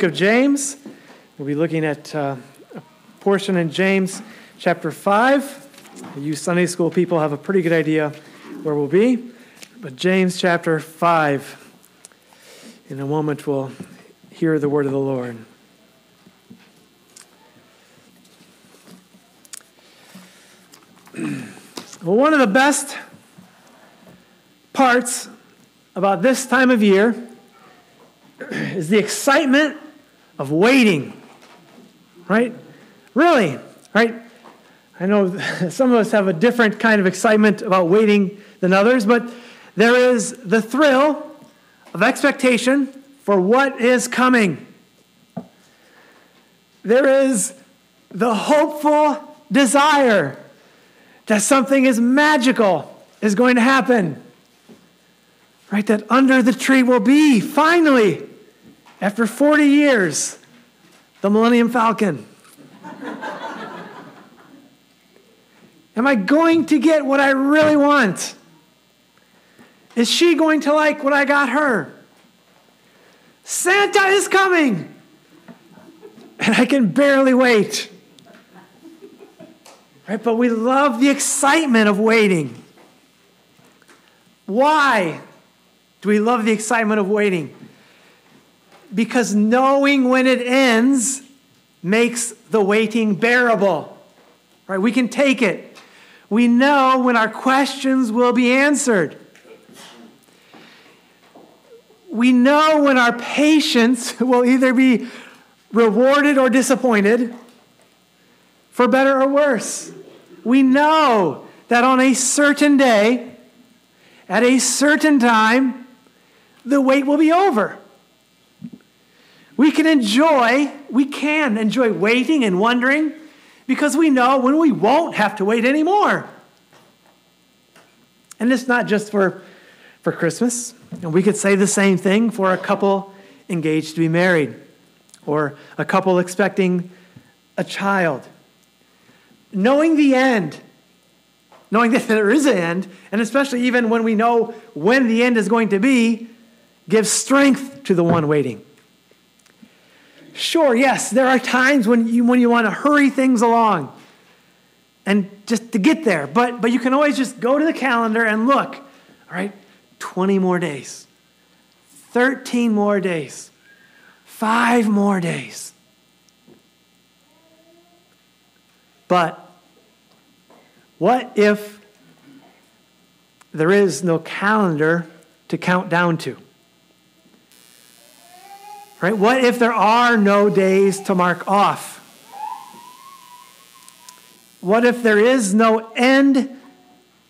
of James. We'll be looking at uh, a portion in James chapter 5. You Sunday school people have a pretty good idea where we'll be. But James chapter 5. In a moment, we'll hear the word of the Lord. Well, one of the best parts about this time of year is the excitement of waiting. Right? Really, right? I know some of us have a different kind of excitement about waiting than others, but there is the thrill of expectation for what is coming. There is the hopeful desire that something is magical is going to happen. Right? That under the tree will be, finally, after 40 years, the Millennium Falcon. Am I going to get what I really want? Is she going to like what I got her? Santa is coming! And I can barely wait. Right? But we love the excitement of waiting. Why do we love the excitement of waiting? Because knowing when it ends makes the waiting bearable. Right? We can take it. We know when our questions will be answered. We know when our patience will either be rewarded or disappointed, for better or worse. We know that on a certain day, at a certain time, the wait will be over. We can enjoy, we can enjoy waiting and wondering because we know when we won't have to wait anymore. And it's not just for, for Christmas. And we could say the same thing for a couple engaged to be married or a couple expecting a child. Knowing the end, knowing that there is an end, and especially even when we know when the end is going to be, gives strength to the one waiting. Sure, yes, there are times when you, when you want to hurry things along and just to get there, but, but you can always just go to the calendar and look, all right, 20 more days, 13 more days, five more days. But what if there is no calendar to count down to? Right? What if there are no days to mark off? What if there is no end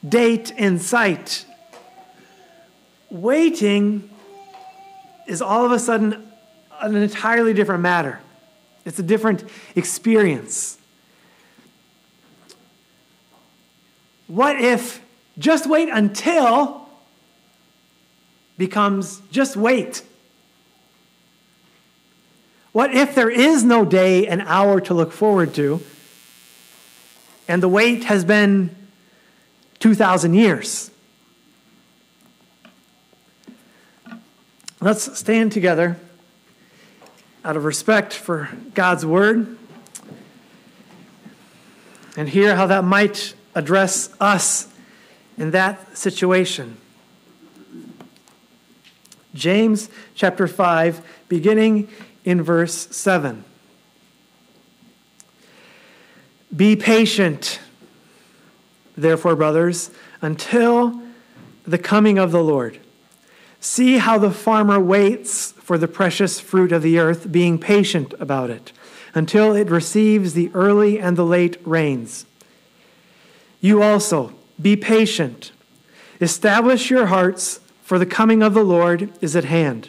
date in sight? Waiting is all of a sudden an entirely different matter. It's a different experience. What if just wait until becomes just wait? What if there is no day and hour to look forward to, and the wait has been 2,000 years? Let's stand together out of respect for God's word and hear how that might address us in that situation. James chapter 5, beginning in verse 7. Be patient, therefore, brothers, until the coming of the Lord. See how the farmer waits for the precious fruit of the earth, being patient about it, until it receives the early and the late rains. You also, be patient. Establish your hearts, for the coming of the Lord is at hand.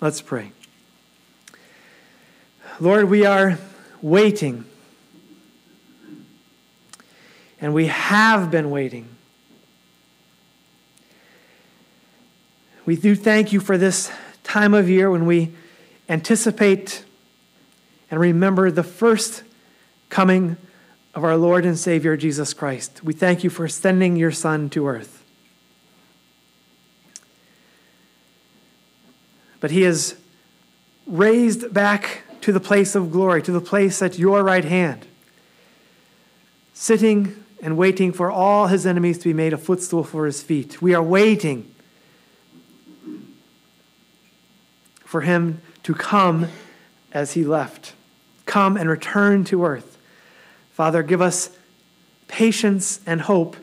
Let's pray. Lord, we are waiting. And we have been waiting. We do thank you for this time of year when we anticipate and remember the first coming of our Lord and Savior Jesus Christ. We thank you for sending your Son to earth. But he is raised back to the place of glory, to the place at your right hand, sitting and waiting for all his enemies to be made a footstool for his feet. We are waiting for him to come as he left, come and return to earth. Father, give us patience and hope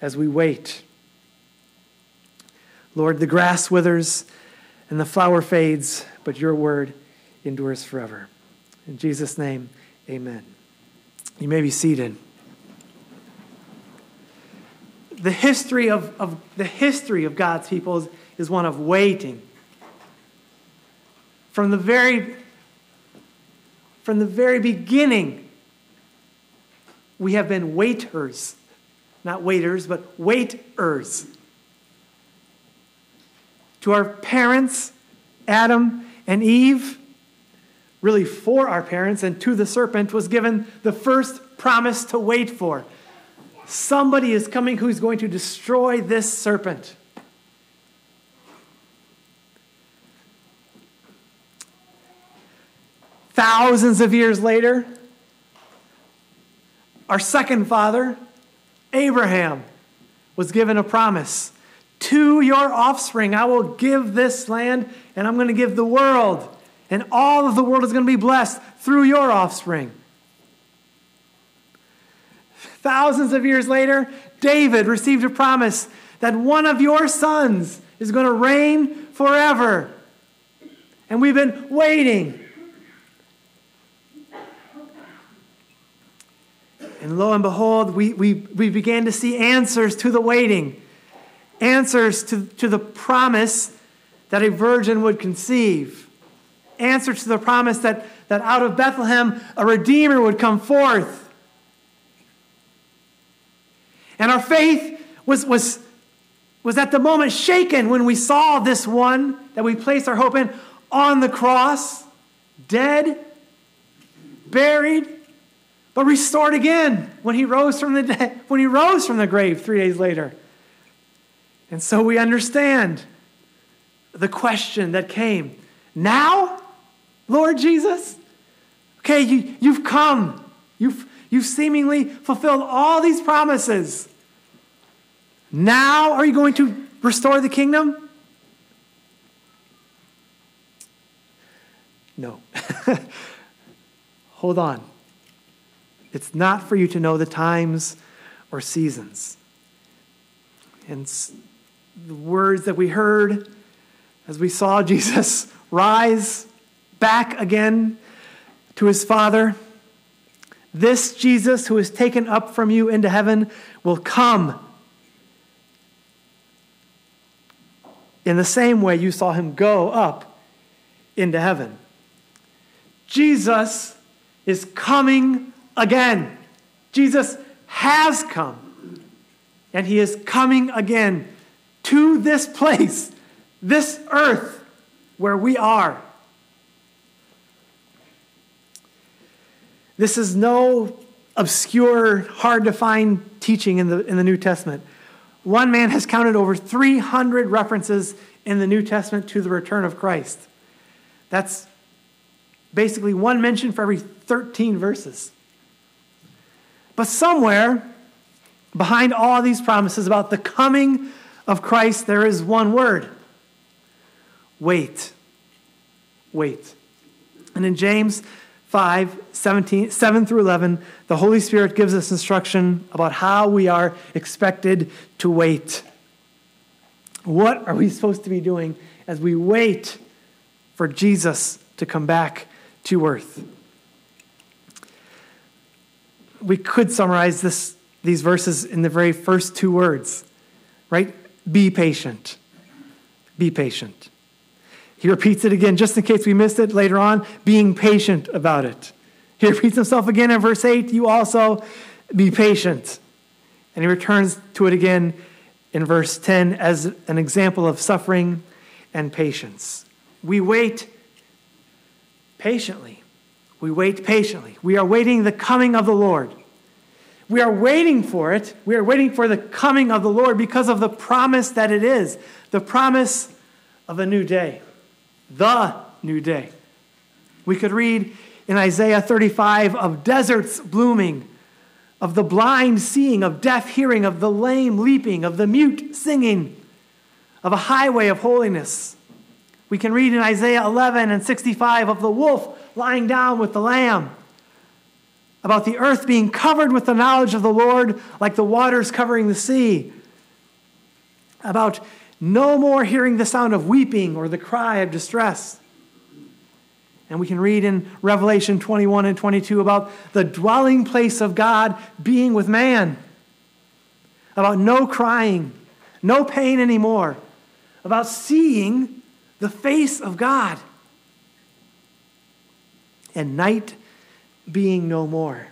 as we wait. Lord, the grass withers and the flower fades, but your word endures forever. In Jesus' name, amen. You may be seated. The history of, of, the history of God's people is, is one of waiting. From the very from the very beginning, we have been waiters. Not waiters, but waiters. To our parents, Adam and Eve, really for our parents, and to the serpent was given the first promise to wait for. Somebody is coming who's going to destroy this serpent. Thousands of years later, our second father, Abraham, was given a promise To your offspring, I will give this land, and I'm going to give the world, and all of the world is going to be blessed through your offspring. Thousands of years later, David received a promise that one of your sons is going to reign forever. And we've been waiting And lo and behold, we, we, we began to see answers to the waiting, answers to, to the promise that a virgin would conceive, answers to the promise that, that out of Bethlehem a Redeemer would come forth. And our faith was, was, was at the moment shaken when we saw this one that we placed our hope in on the cross, dead, buried, but restored again when he rose from the dead, when he rose from the grave 3 days later. And so we understand the question that came. Now, Lord Jesus? Okay, you, you've come. You've, you've seemingly fulfilled all these promises. Now, are you going to restore the kingdom? No. Hold on. It's not for you to know the times or seasons. And the words that we heard as we saw Jesus rise back again to his Father this Jesus who is taken up from you into heaven will come in the same way you saw him go up into heaven. Jesus is coming again. Jesus has come, and he is coming again to this place, this earth where we are. This is no obscure, hard to find teaching in the, in the New Testament. One man has counted over 300 references in the New Testament to the return of Christ. That's basically one mention for every 13 verses. But somewhere behind all these promises about the coming of Christ, there is one word wait. Wait. And in James 5 17, 7 through 11, the Holy Spirit gives us instruction about how we are expected to wait. What are we supposed to be doing as we wait for Jesus to come back to earth? we could summarize this, these verses in the very first two words, right? Be patient. Be patient. He repeats it again just in case we missed it later on, being patient about it. He repeats himself again in verse 8, you also be patient. And he returns to it again in verse 10 as an example of suffering and patience. We wait patiently. We wait patiently. We are waiting the coming of the Lord. We are waiting for it. We are waiting for the coming of the Lord because of the promise that it is the promise of a new day, the new day. We could read in Isaiah 35 of deserts blooming, of the blind seeing, of deaf hearing, of the lame leaping, of the mute singing, of a highway of holiness. We can read in Isaiah 11 and 65 of the wolf lying down with the lamb, about the earth being covered with the knowledge of the Lord like the waters covering the sea, about no more hearing the sound of weeping or the cry of distress. And we can read in Revelation 21 and 22 about the dwelling place of God being with man, about no crying, no pain anymore, about seeing the face of God, and night being no more.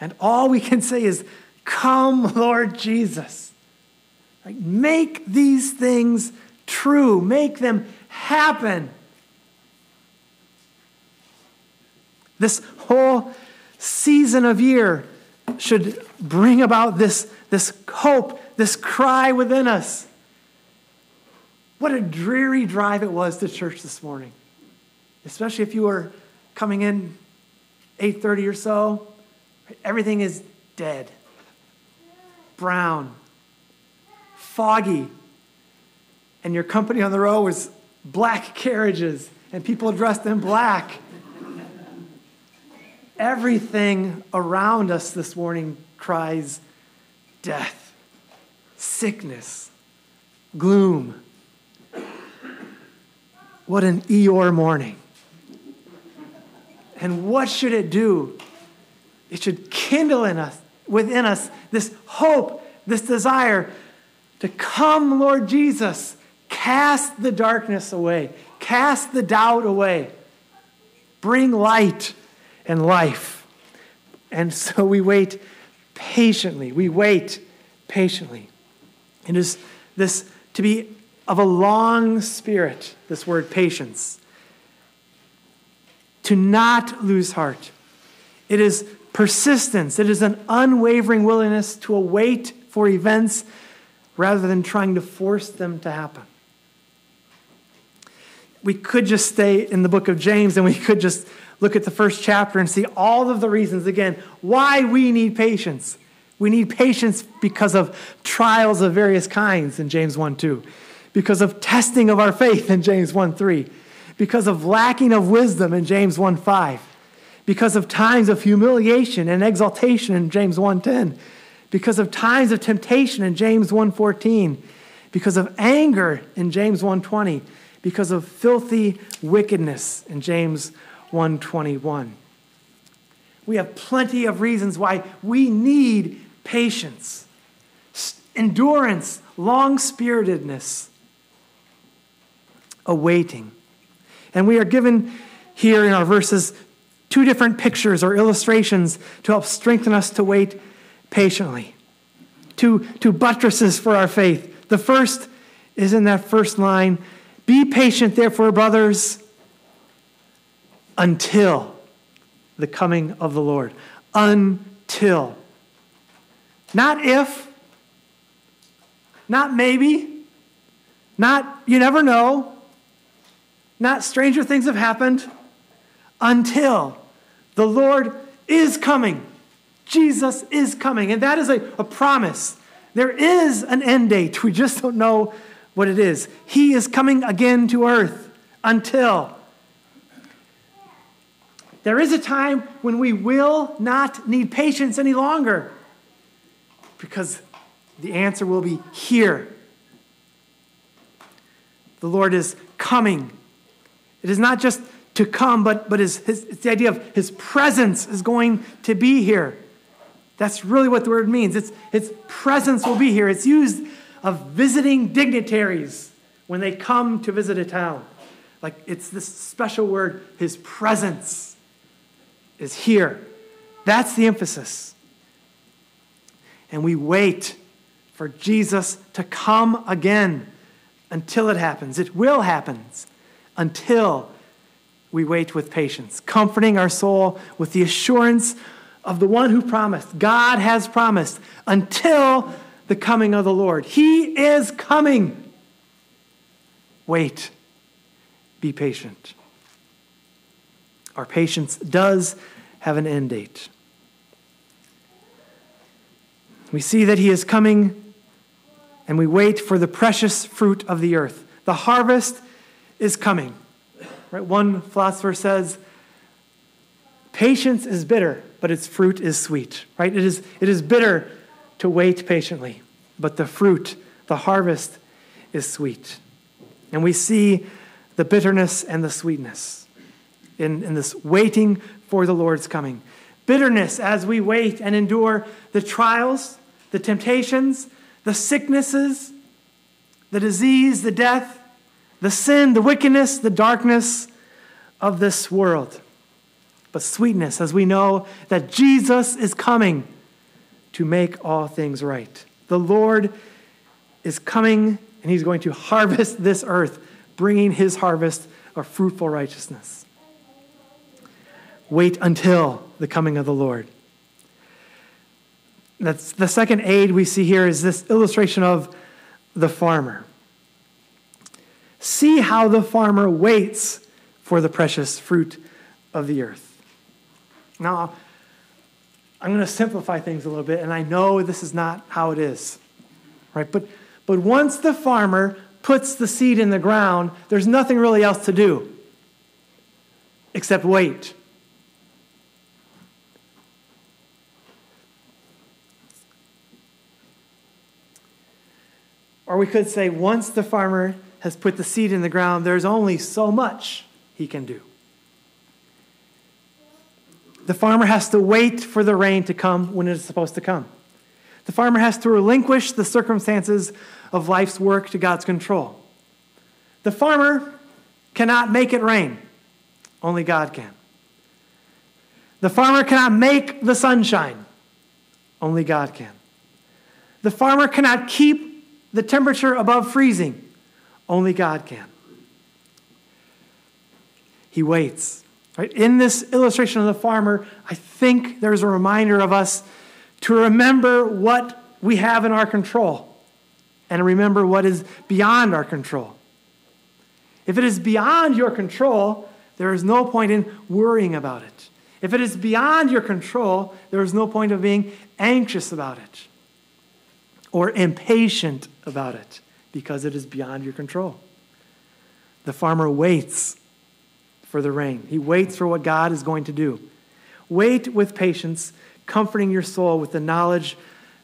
And all we can say is, Come, Lord Jesus. Like, make these things true, make them happen. This whole season of year should bring about this, this hope, this cry within us. What a dreary drive it was to church this morning, especially if you were coming in 8:30 or so. Everything is dead, brown, foggy, and your company on the road was black carriages and people dressed in black. Everything around us this morning cries death, sickness, gloom. What an Eeyore morning. And what should it do? It should kindle in us, within us, this hope, this desire to come, Lord Jesus, cast the darkness away, cast the doubt away, bring light and life. And so we wait patiently. We wait patiently. It is this to be of a long spirit, this word patience. To not lose heart. It is persistence. It is an unwavering willingness to await for events rather than trying to force them to happen. We could just stay in the book of James and we could just look at the first chapter and see all of the reasons, again, why we need patience. We need patience because of trials of various kinds in James 1 2, because of testing of our faith in James 1 3, because of lacking of wisdom in James 1 5, because of times of humiliation and exaltation in James 1 10, because of times of temptation in James 1 14, because of anger in James 1 20, because of filthy wickedness in James 121. We have plenty of reasons why we need patience, endurance, long spiritedness, awaiting. And we are given here in our verses two different pictures or illustrations to help strengthen us to wait patiently. Two, two buttresses for our faith. The first is in that first line Be patient, therefore, brothers until the coming of the Lord. Until. Not if, not maybe, not you never know, not stranger things have happened, until the Lord is coming. Jesus is coming. And that is a, a promise. There is an end date. We just don't know what it is. He is coming again to earth until there is a time when we will not need patience any longer because the answer will be here. The Lord is coming. It is not just to come, but, but his, his, it's the idea of his presence is going to be here. That's really what the word means. It's, its presence will be here. It's used of visiting dignitaries when they come to visit a town. Like it's this special word, his presence is here. That's the emphasis. And we wait for Jesus to come again until it happens. It will happen until we wait with patience, comforting our soul with the assurance of the one who promised. God has promised until the coming of the Lord. He is coming. Wait. Be patient. Our patience does have an end date. We see that He is coming, and we wait for the precious fruit of the earth. The harvest is coming. Right? One philosopher says, Patience is bitter, but its fruit is sweet. Right? It is, it is bitter to wait patiently, but the fruit, the harvest, is sweet. And we see the bitterness and the sweetness in, in this waiting for the Lord's coming. Bitterness as we wait and endure the trials, the temptations, the sicknesses, the disease, the death, the sin, the wickedness, the darkness of this world. But sweetness as we know that Jesus is coming to make all things right. The Lord is coming and he's going to harvest this earth, bringing his harvest of fruitful righteousness. Wait until the coming of the Lord. That's the second aid we see here is this illustration of the farmer. See how the farmer waits for the precious fruit of the earth. Now, I'm going to simplify things a little bit, and I know this is not how it is, right? But, but once the farmer puts the seed in the ground, there's nothing really else to do except wait. Or we could say, once the farmer has put the seed in the ground, there's only so much he can do. The farmer has to wait for the rain to come when it is supposed to come. The farmer has to relinquish the circumstances of life's work to God's control. The farmer cannot make it rain, only God can. The farmer cannot make the sunshine, only God can. The farmer cannot keep the temperature above freezing, only God can. He waits. Right? In this illustration of the farmer, I think there's a reminder of us to remember what we have in our control and remember what is beyond our control. If it is beyond your control, there is no point in worrying about it. If it is beyond your control, there is no point of being anxious about it or impatient about it because it is beyond your control. The farmer waits for the rain, he waits for what God is going to do. Wait with patience, comforting your soul with the knowledge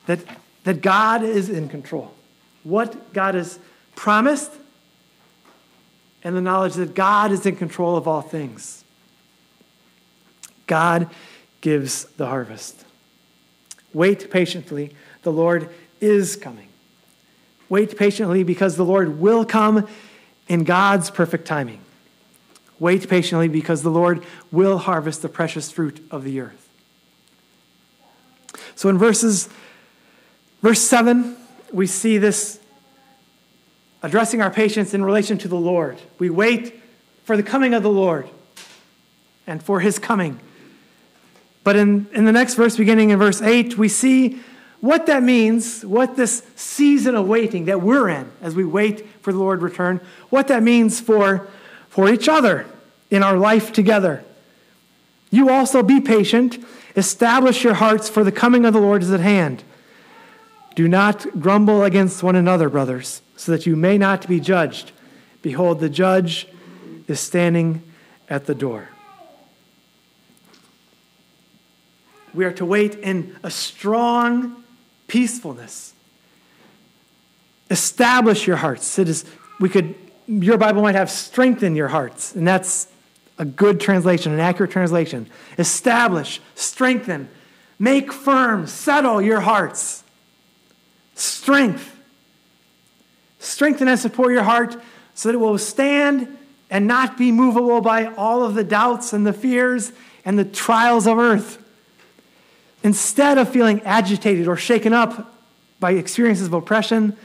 that, that God is in control. What God has promised, and the knowledge that God is in control of all things. God gives the harvest. Wait patiently. The Lord is coming. Wait patiently because the Lord will come in God's perfect timing. Wait patiently because the Lord will harvest the precious fruit of the earth. So in verses verse 7, we see this addressing our patience in relation to the Lord. We wait for the coming of the Lord and for his coming. But in, in the next verse, beginning in verse 8, we see what that means, what this season of waiting that we're in as we wait for the Lord return, what that means for, for each other in our life together. You also be patient, establish your hearts, for the coming of the Lord is at hand. Do not grumble against one another, brothers, so that you may not be judged. Behold, the judge is standing at the door. We are to wait in a strong peacefulness. Establish your hearts. It is, we could, your Bible might have strengthen your hearts, and that's a good translation, an accurate translation. Establish, strengthen, make firm, settle your hearts. Strength. Strengthen and support your heart so that it will stand and not be movable by all of the doubts and the fears and the trials of earth. Instead of feeling agitated or shaken up by experiences of oppression,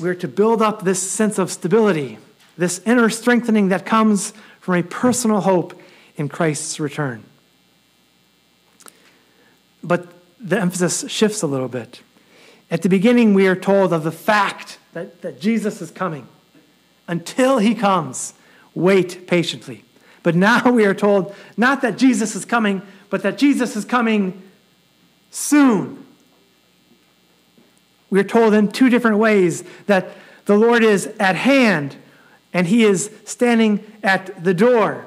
we're to build up this sense of stability, this inner strengthening that comes from a personal hope in Christ's return. But the emphasis shifts a little bit. At the beginning, we are told of the fact that, that Jesus is coming. Until he comes, wait patiently. But now we are told not that Jesus is coming, but that Jesus is coming soon. We're told in two different ways that the Lord is at hand and he is standing at the door.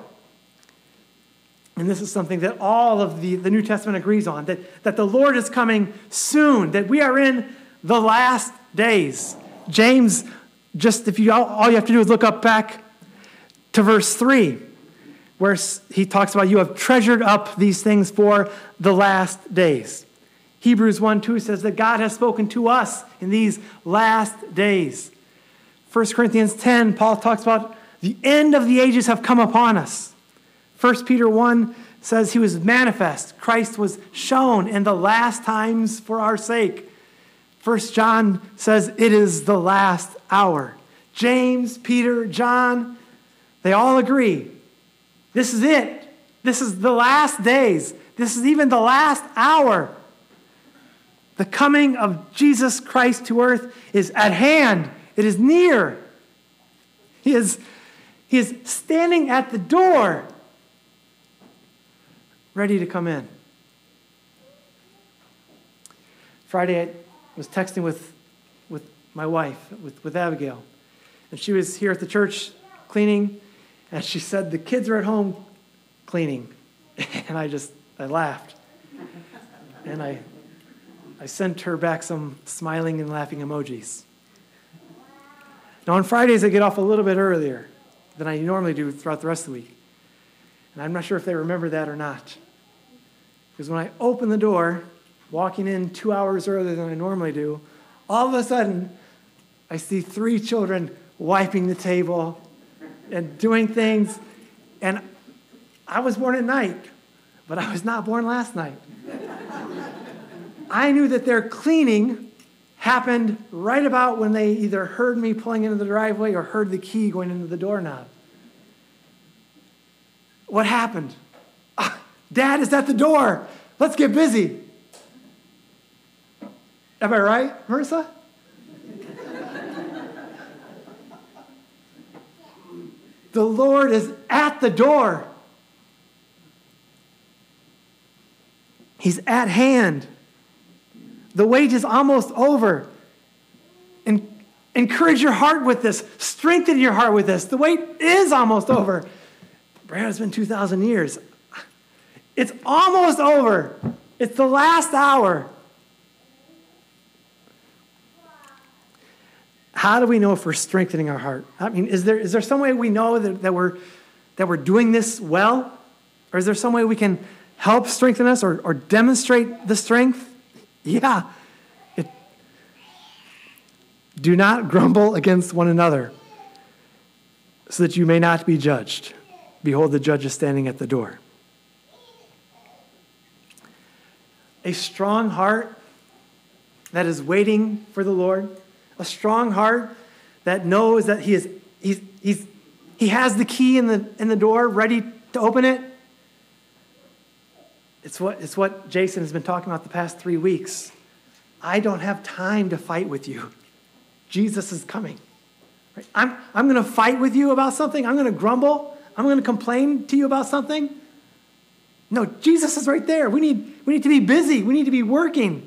And this is something that all of the, the New Testament agrees on that, that the Lord is coming soon, that we are in the last days. James, just if you all, all you have to do is look up back to verse 3, where he talks about you have treasured up these things for the last days. Hebrews 1 2 says that God has spoken to us in these last days. 1 Corinthians 10, Paul talks about the end of the ages have come upon us. 1 Peter 1 says he was manifest. Christ was shown in the last times for our sake. 1 John says it is the last hour. James, Peter, John, they all agree. This is it. This is the last days. This is even the last hour. The coming of Jesus Christ to earth is at hand, it is near. He is, he is standing at the door ready to come in. Friday, I was texting with, with my wife, with, with Abigail, and she was here at the church cleaning, and she said, The kids are at home cleaning. And I just, I laughed. And I, I sent her back some smiling and laughing emojis. Now, on Fridays, I get off a little bit earlier than I normally do throughout the rest of the week. And I'm not sure if they remember that or not. Because when I open the door, walking in two hours earlier than I normally do, all of a sudden, I see three children wiping the table and doing things. And I was born at night, but I was not born last night. I knew that their cleaning happened right about when they either heard me pulling into the driveway or heard the key going into the doorknob. What happened? Ah, Dad is at the door. Let's get busy. Am I right, Marissa? The Lord is at the door. He's at hand. The wait is almost over. And encourage your heart with this. Strengthen your heart with this. The wait is almost over. Brad, it's been 2,000 years. It's almost over. It's the last hour. How do we know if we're strengthening our heart? I mean, is there, is there some way we know that, that, we're, that we're doing this well? Or is there some way we can help strengthen us or, or demonstrate the strength? Yeah. It, do not grumble against one another so that you may not be judged. Behold, the judge is standing at the door. a strong heart that is waiting for the Lord, a strong heart that knows that he, is, he's, he's, he has the key in the, in the door ready to open it. It's what, it's what Jason has been talking about the past three weeks. I don't have time to fight with you. Jesus is coming. Right? I'm, I'm going to fight with you about something. I'm going to grumble. I'm going to complain to you about something. No, Jesus is right there. We need, we need to be busy. We need to be working.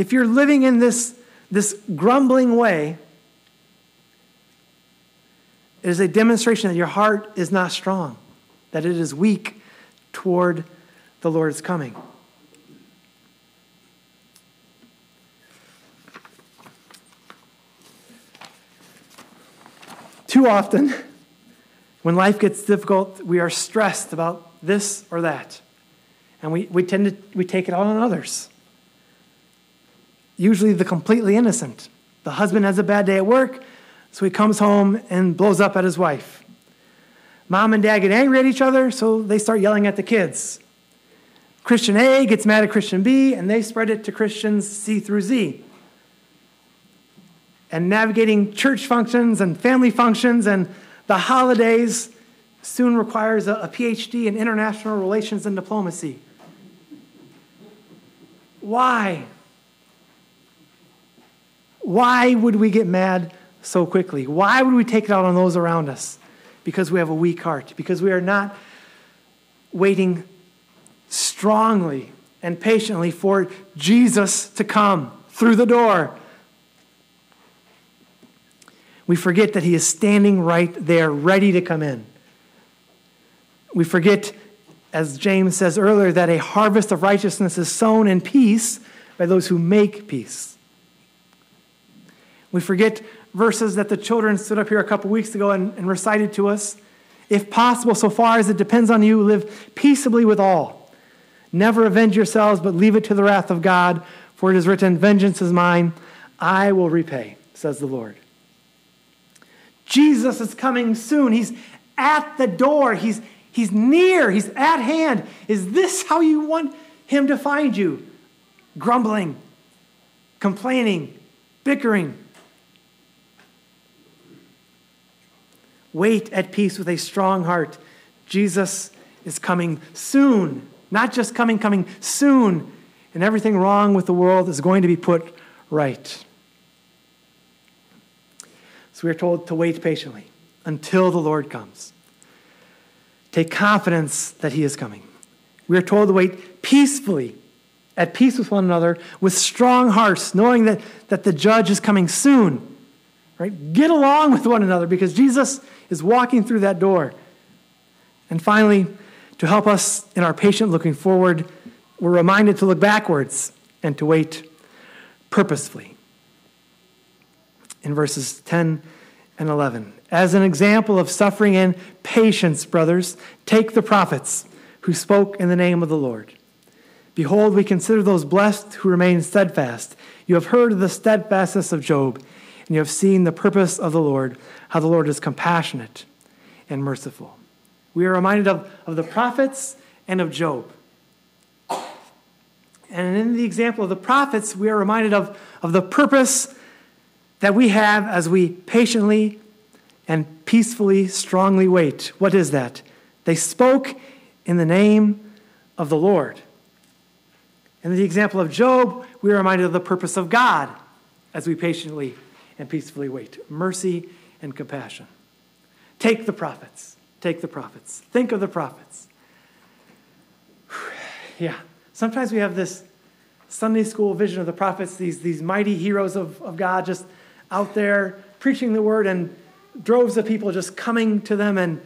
If, you're living in this, this grumbling way, it is a demonstration that your heart is not strong, that it is weak toward the Lord's coming. Too often, when life gets difficult, we are stressed about this or that. And we, we tend to we take it out on others. Usually the completely innocent. The husband has a bad day at work, so he comes home and blows up at his wife. Mom and dad get angry at each other, so they start yelling at the kids. Christian A gets mad at Christian B, and they spread it to Christians C through Z. And navigating church functions and family functions and the holidays soon requires a, PhD in international relations and diplomacy. Why? Why would we get mad so quickly? Why would we take it out on those around us? Because we have a weak heart, because we are not waiting strongly and patiently for Jesus to come through the door. We forget that he is standing right there, ready to come in. We forget, as James says earlier, that a harvest of righteousness is sown in peace by those who make peace. We forget verses that the children stood up here a couple weeks ago and, and recited to us. If possible, so far as it depends on you, live peaceably with all. Never avenge yourselves, but leave it to the wrath of God, for it is written, Vengeance is mine, I will repay, says the Lord. Jesus is coming soon. He's at the door. He's, He's near, He's at hand. Is this how you want Him to find you? Grumbling, complaining, bickering. Wait at peace with a strong heart. Jesus is coming soon. Not just coming, coming soon. And everything wrong with the world is going to be put right. So we are told to wait patiently until the Lord comes. Take confidence that he is coming. We are told to wait peacefully, at peace with one another, with strong hearts, knowing that, that the judge is coming soon. Right? Get along with one another because Jesus is walking through that door. And finally, to help us in our patient looking forward, we're reminded to look backwards and to wait purposefully. In verses 10 and 11. As an example of suffering and patience, brothers, take the prophets who spoke in the name of the Lord. Behold, we consider those blessed who remain steadfast. You have heard of the steadfastness of Job, and you have seen the purpose of the Lord, how the Lord is compassionate and merciful. We are reminded of, of the prophets and of Job. And in the example of the prophets, we are reminded of, of the purpose that we have as we patiently and peacefully, strongly wait. What is that? They spoke in the name of the Lord. In the example of Job, we are reminded of the purpose of God as we patiently and peacefully wait mercy and compassion. Take the prophets. Take the prophets. Think of the prophets. Yeah, sometimes we have this Sunday school vision of the prophets, these, these mighty heroes of, of God just out there preaching the word and droves of people just coming to them and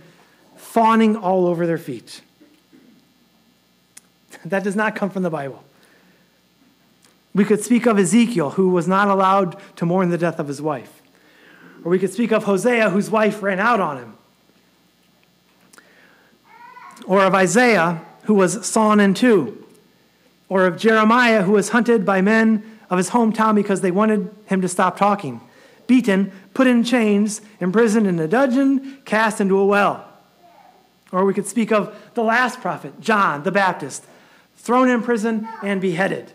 fawning all over their feet. That does not come from the Bible. We could speak of Ezekiel, who was not allowed to mourn the death of his wife. Or we could speak of Hosea, whose wife ran out on him. Or of Isaiah, who was sawn in two. Or of Jeremiah, who was hunted by men of his hometown because they wanted him to stop talking beaten, put in chains, imprisoned in a dungeon, cast into a well. Or we could speak of the last prophet, John the Baptist, thrown in prison and beheaded.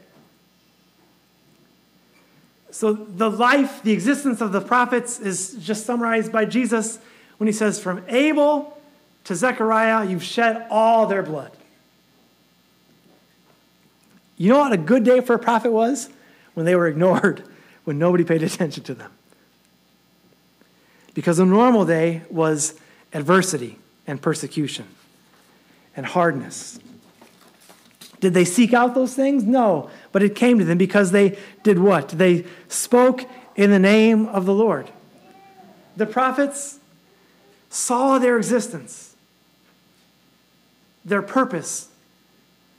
So the life, the existence of the prophets is just summarized by Jesus when he says, From Abel to Zechariah, you've shed all their blood. You know what a good day for a prophet was? When they were ignored, when nobody paid attention to them. Because a normal day was adversity and persecution and hardness. Did they seek out those things? No. But it came to them because they did what? They spoke in the name of the Lord. The prophets saw their existence, their purpose,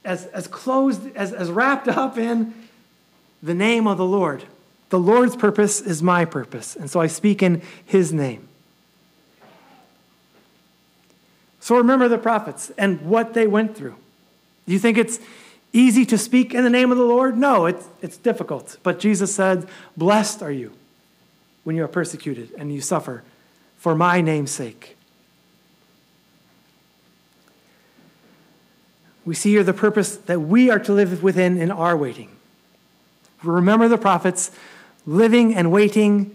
as, as closed, as, as wrapped up in the name of the Lord. The Lord's purpose is my purpose, and so I speak in his name. So remember the prophets and what they went through. Do you think it's easy to speak in the name of the Lord? No, it's, it's difficult. But Jesus said, Blessed are you. when you are persecuted and you suffer for my name's sake. We see here the purpose that we are to live within in our waiting. Remember the prophets living and waiting,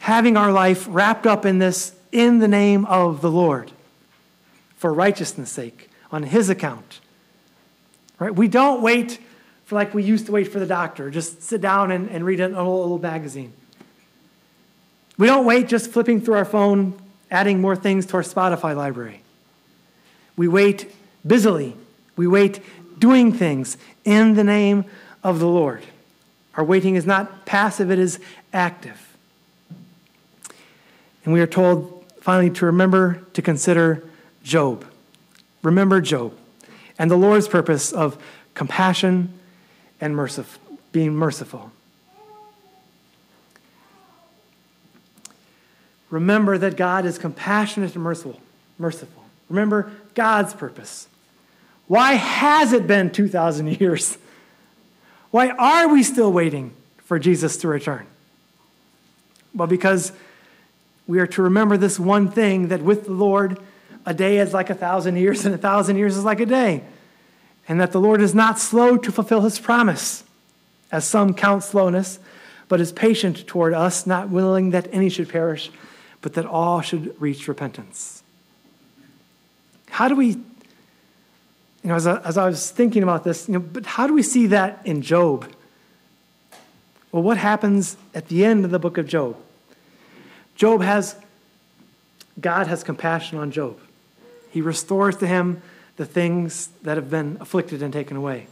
having our life wrapped up in this in the name of the Lord for righteousness' sake, on his account. Right? We don't wait for like we used to wait for the doctor, just sit down and, and read an old, old magazine. We don't wait just flipping through our phone, adding more things to our Spotify library. We wait busily. We wait doing things in the name of the Lord. Our waiting is not passive, it is active. And we are told finally to remember to consider Job. Remember Job and the Lord's purpose of compassion and merciful, being merciful. Remember that God is compassionate and merciful. Merciful. Remember God's purpose. Why has it been 2,000 years? Why are we still waiting for Jesus to return? Well, because we are to remember this one thing that with the Lord, a day is like a thousand years, and a thousand years is like a day. And that the Lord is not slow to fulfill his promise, as some count slowness, but is patient toward us, not willing that any should perish, but that all should reach repentance. How do we you know, as I, as I was thinking about this, you know, but how do we see that in Job? Well, what happens at the end of the book of Job? Job has, God has compassion on Job. He restores to him the things that have been afflicted and taken away.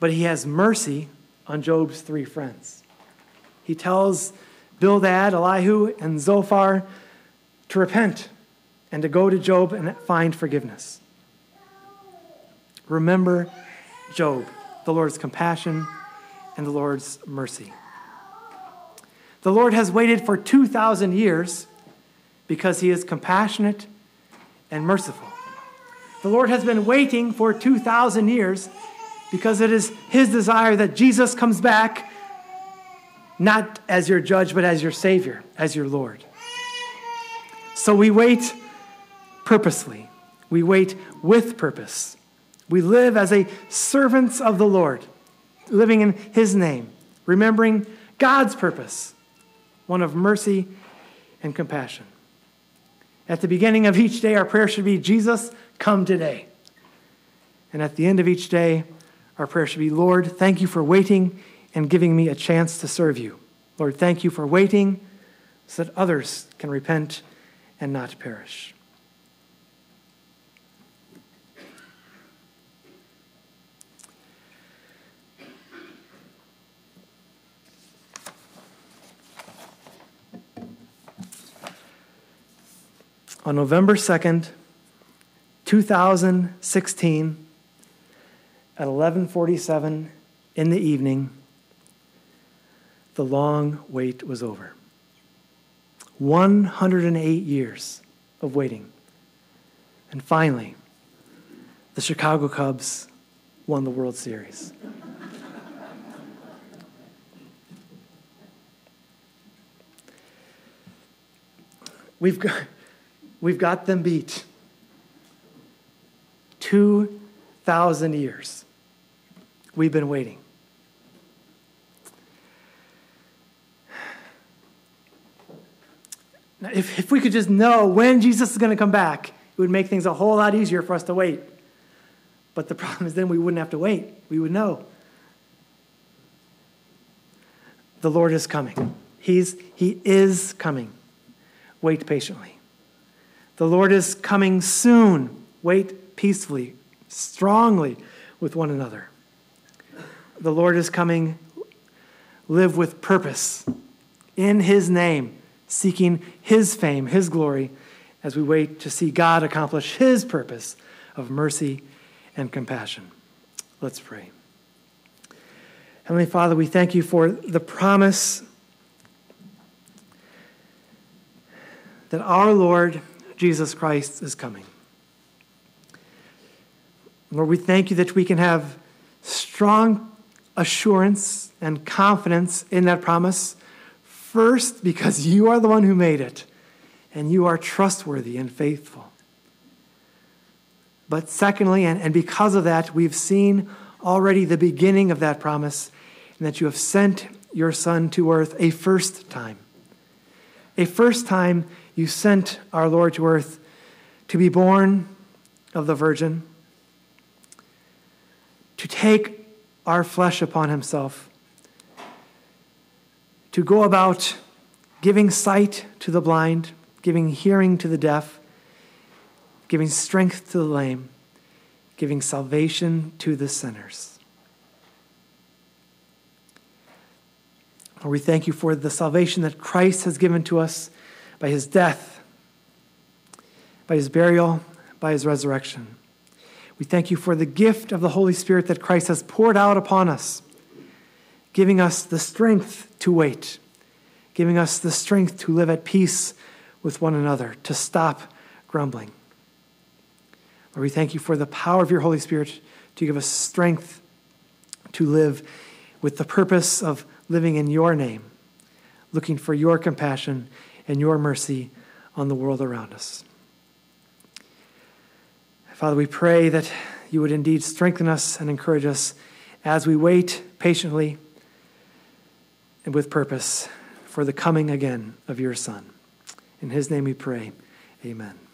But he has mercy on Job's three friends. He tells Bildad, Elihu, and Zophar to repent and to go to Job and find forgiveness. Remember Job, the Lord's compassion and the Lord's mercy. The Lord has waited for 2,000 years because he is compassionate and merciful. The Lord has been waiting for 2,000 years because it is his desire that Jesus comes back not as your judge, but as your Savior, as your Lord. So we wait purposely, we wait with purpose. We live as a servants of the Lord, living in His name, remembering God's purpose, one of mercy and compassion. At the beginning of each day, our prayer should be, Jesus, come today. And at the end of each day, our prayer should be, Lord, thank you for waiting and giving me a chance to serve you. Lord, thank you for waiting so that others can repent and not perish. On November 2nd, 2016, at 11:47 in the evening, the long wait was over. 108 years of waiting. And finally, the Chicago Cubs won the World Series. We've got We've got them beat. 2,000 years. We've been waiting. Now, if, if we could just know when Jesus is going to come back, it would make things a whole lot easier for us to wait. But the problem is then we wouldn't have to wait. We would know. The Lord is coming. He's, he is coming. Wait patiently. The Lord is coming soon. Wait peacefully, strongly with one another. The Lord is coming. Live with purpose in His name, seeking His fame, His glory, as we wait to see God accomplish His purpose of mercy and compassion. Let's pray. Heavenly Father, we thank you for the promise that our Lord Jesus Christ is coming. Lord, we thank you that we can have strong assurance and confidence in that promise First, because you are the one who made it, and you are trustworthy and faithful. But secondly, and, and because of that, we've seen already the beginning of that promise, and that you have sent your Son to earth a first time. A first time you sent our Lord to earth to be born of the Virgin, to take our flesh upon himself, to go about giving sight to the blind, giving hearing to the deaf, giving strength to the lame, giving salvation to the sinners. Lord, we thank you for the salvation that Christ has given to us by his death, by his burial, by his resurrection. We thank you for the gift of the Holy Spirit that Christ has poured out upon us, giving us the strength to wait, giving us the strength to live at peace with one another, to stop grumbling. Lord, we thank you for the power of your Holy Spirit to give us strength to live with the purpose of living in your name, looking for your compassion and your mercy on the world around us. Father, we pray that you would indeed strengthen us and encourage us as we wait patiently and with purpose for the coming again of your Son. In his name we pray. Amen.